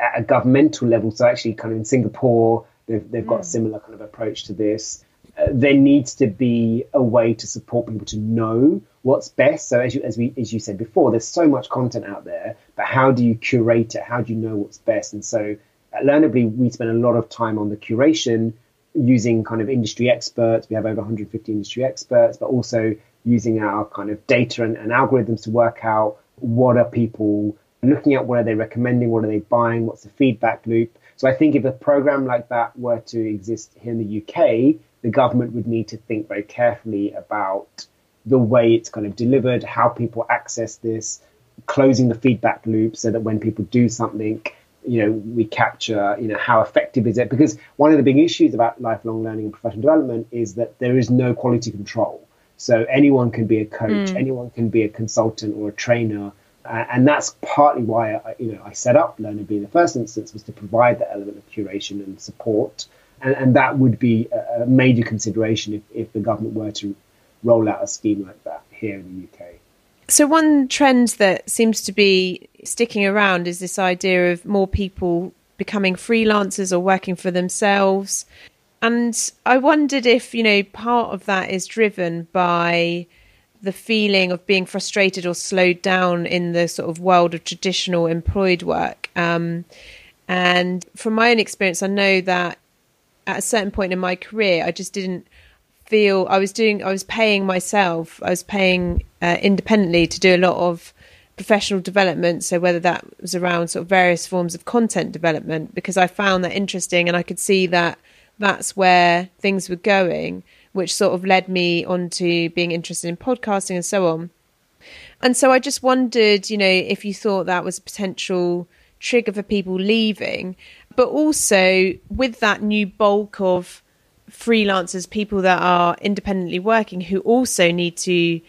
at a governmental level, so actually, kind of in Singapore, they've, they've got a mm. similar kind of approach to this. Uh, there needs to be a way to support people to know what's best. So as you as we as you said before, there's so much content out there, but how do you curate it? How do you know what's best? And so at Learnerbly, we spend a lot of time on the curation using kind of industry experts. We have over 150 industry experts, but also using our kind of data and, and algorithms to work out what are people looking at, what are they recommending, what are they buying, what's the feedback loop. So I think if a program like that were to exist here in the UK, the government would need to think very carefully about the way it's kind of delivered, how people access this, closing the feedback loop so that when people do something, you know, we capture, you know, how effective is it? Because one of the big issues about lifelong learning and professional development is that there is no quality control. So anyone can be a coach, mm. anyone can be a consultant or a trainer, and that's partly why I, you know I set up Learnerbly in the first instance was to provide that element of curation and support, and, and that would be a, major consideration if, if the government were to roll out a scheme like that here in the UK. So, one trend that seems to be sticking around is this idea of more people becoming freelancers or working for themselves. And I wondered if, you know, part of that is driven by the feeling of being frustrated or slowed down in the sort of world of traditional employed work. Um, and from my own experience, I know that at a certain point in my career, I just didn't feel I was doing, I was paying myself, I was paying uh, independently to do a lot of professional development. So whether that was around sort of various forms of content development, because I found that interesting and I could see that that's where things were going, which sort of led me on to being interested in podcasting and so on. And so I just wondered, you know, if you thought that was a potential trigger for people leaving, but also with that new bulk of freelancers, people that are independently working who also need to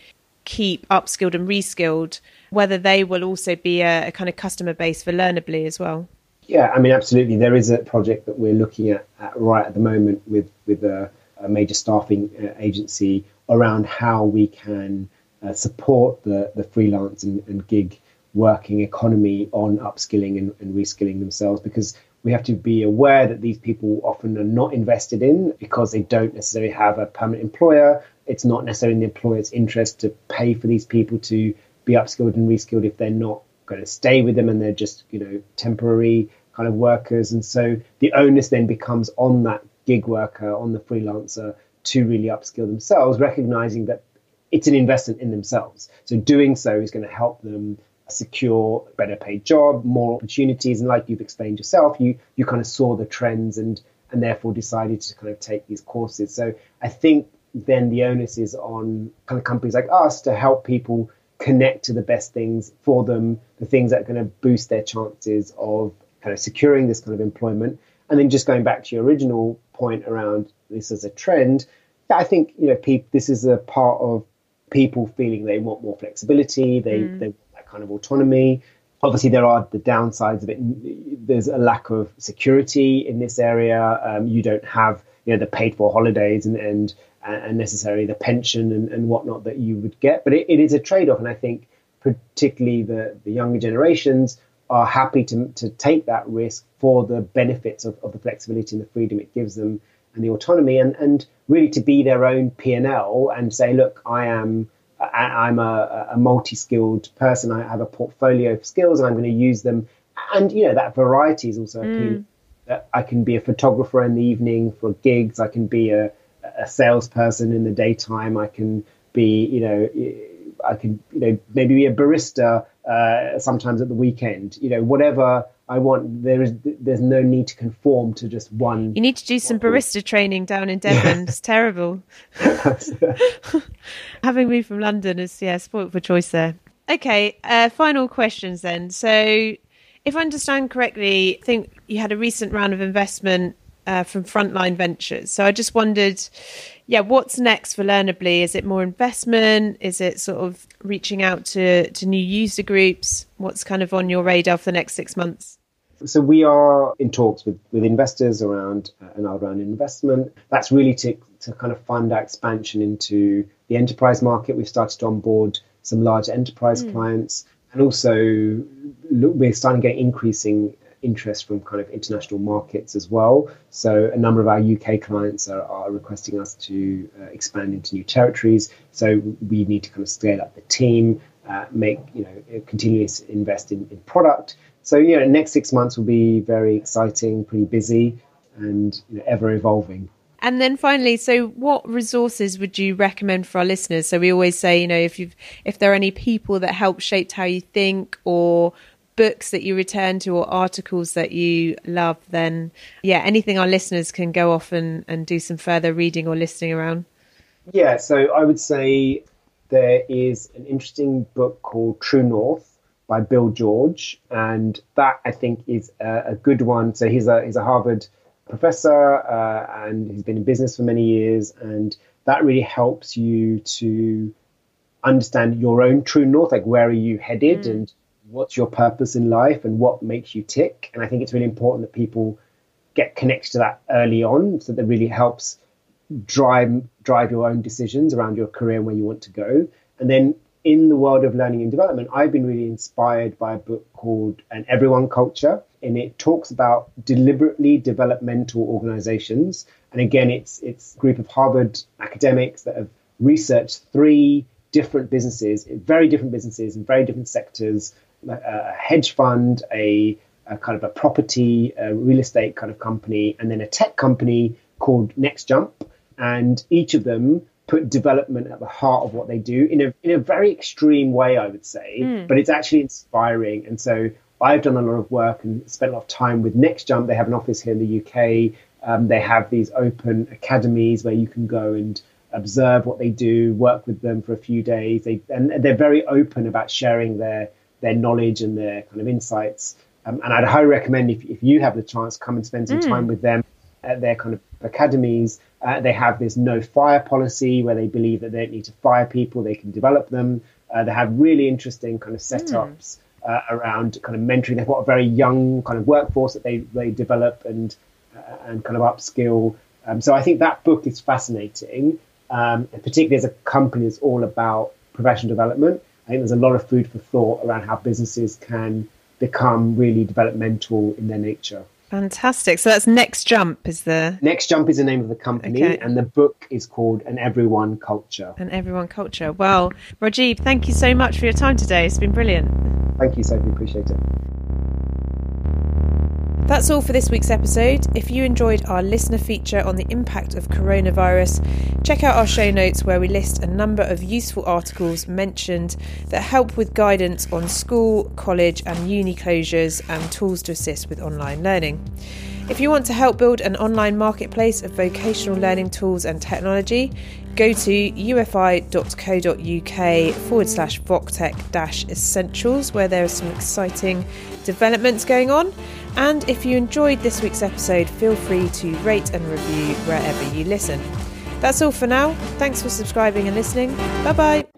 keep upskilled and reskilled, whether they will also be a, a kind of customer base for Learnerbly as well. Yeah, I mean, absolutely. There is a project that we're looking at, at right at the moment with with a, a major staffing uh, agency around how we can uh, support the the freelance and, and, gig working economy on upskilling and, and reskilling themselves because we have to be aware that these people often are not invested in because they don't necessarily have a permanent employer. It's not necessarily in the employer's interest to pay for these people to be upskilled and reskilled if they're not going to stay with them and they're just, you know, temporary kind of workers. And so the onus then becomes on that gig worker, on the freelancer to really upskill themselves, recognizing that it's an investment in themselves. So doing so is going to help them secure a better paid job, more opportunities. And like you've explained yourself, you you kind of saw the trends and and therefore decided to kind of take these courses. So I think then the onus is on kind of companies like us to help people connect to the best things for them, the things that are going to boost their chances of kind of securing this kind of employment. And then just going back to your original point around this as a trend, I think you know pe- this is a part of people feeling they want more flexibility, they mm. they want that kind of autonomy. Obviously, there are the downsides of it. There's a lack of security in this area. Um, you don't have you know the paid for holidays and and, and necessarily the pension and, and whatnot that you would get. But it, it is a trade off, and I think particularly the the younger generations are happy to to take that risk for the benefits of, of the flexibility and the freedom it gives them and the autonomy and, and really to be their own P&L and say, look, I am I'm a, a multi-skilled person. I have a portfolio of skills and I'm going to use them. And, you know, that variety is also mm. appealing. I can be a photographer in the evening for gigs. I can be a, a salesperson in the daytime. I can be, you know, I can, you know, maybe be a barista uh, sometimes at the weekend. You know, whatever I want. There is there's no need to conform to just one. You need to do some barista training down in Devon. it's terrible. Having moved from London is yeah, spoilt for choice there. Okay, uh, final questions then. So, if I understand correctly, I think you had a recent round of investment uh, from Frontline Ventures. So I just wondered, yeah, what's next for Learnerbly? Is it more investment? Is it sort of reaching out to, to new user groups? What's kind of on your radar for the next six months? So we are in talks with, with investors around uh, another round investment. That's really to, to kind of fund our expansion into the enterprise market. We've started to onboard some large enterprise mm. clients, and also look, we're starting to get increasing interest from kind of international markets as well. So a number of our UK clients are, are requesting us to uh, expand into new territories. So we need to kind of scale up the team, uh, make you know continuously invest in, in product so you know, next six months will be very exciting, pretty busy, and you know, ever evolving. And then finally, so what resources would you recommend for our listeners? So we always say, you know, if you've if there are any people that help shaped how you think, or books that you return to, or articles that you love, then yeah, anything our listeners can go off and, and do some further reading or listening around. Yeah, so I would say there is an interesting book called True North by Bill George, and that I think is a, a good one. So he's a he's a Harvard professor, uh, and he's been in business for many years, and that really helps you to understand your own true north, like where are you headed, mm. and what's your purpose in life, and what makes you tick. And I think it's really important that people get connected to that early on, so that really helps drive drive your own decisions around your career and where you want to go. And then in the world of learning and development, I've been really inspired by a book called An Everyone Culture, and it talks about deliberately developmental organizations. And again, it's it's a group of Harvard academics that have researched three different businesses, very different businesses in very different sectors, a hedge fund, a, a kind of a property, a real estate kind of company, and then a tech company called Next Jump. And each of them put development at the heart of what they do in a in a very extreme way, I would say. Mm. But it's actually inspiring, and so I've done a lot of work and spent a lot of time with Next Jump. They have an office here in the UK. Um, they have these open academies where you can go and observe what they do, work with them for a few days. They and they're very open about sharing their their knowledge and their kind of insights. Um, and I'd highly recommend if, if you have the chance, come and spend some mm. time with them at their kind of academies. Uh, they have this no fire policy where they believe that they don't need to fire people, they can develop them. Uh, they have really interesting kind of setups mm. uh, around kind of mentoring. They've got a very young kind of workforce that they, they develop and uh, and kind of upskill. Um, so I think that book is fascinating, um, and particularly as a company that's all about professional development. I think there's a lot of food for thought around how businesses can become really developmental in their nature. Fantastic. So that's Next Jump is the Next Jump is the name of the company okay. and the book is called An Everyone Culture. An Everyone Culture. Well, Rajeeb, thank you so much for your time today. It's been brilliant. Thank you, Sophie. Appreciate it. That's all for this week's episode. If you enjoyed our listener feature on the impact of coronavirus, check out our show notes where we list a number of useful articles mentioned that help with guidance on school, college, and uni closures and tools to assist with online learning. If you want to help build an online marketplace of vocational learning tools and technology, go to ufi.co.uk forward slash voctech essentials, where there are some exciting developments going on. And if you enjoyed this week's episode, feel free to rate and review wherever you listen. That's all for now. Thanks for subscribing and listening. Bye bye.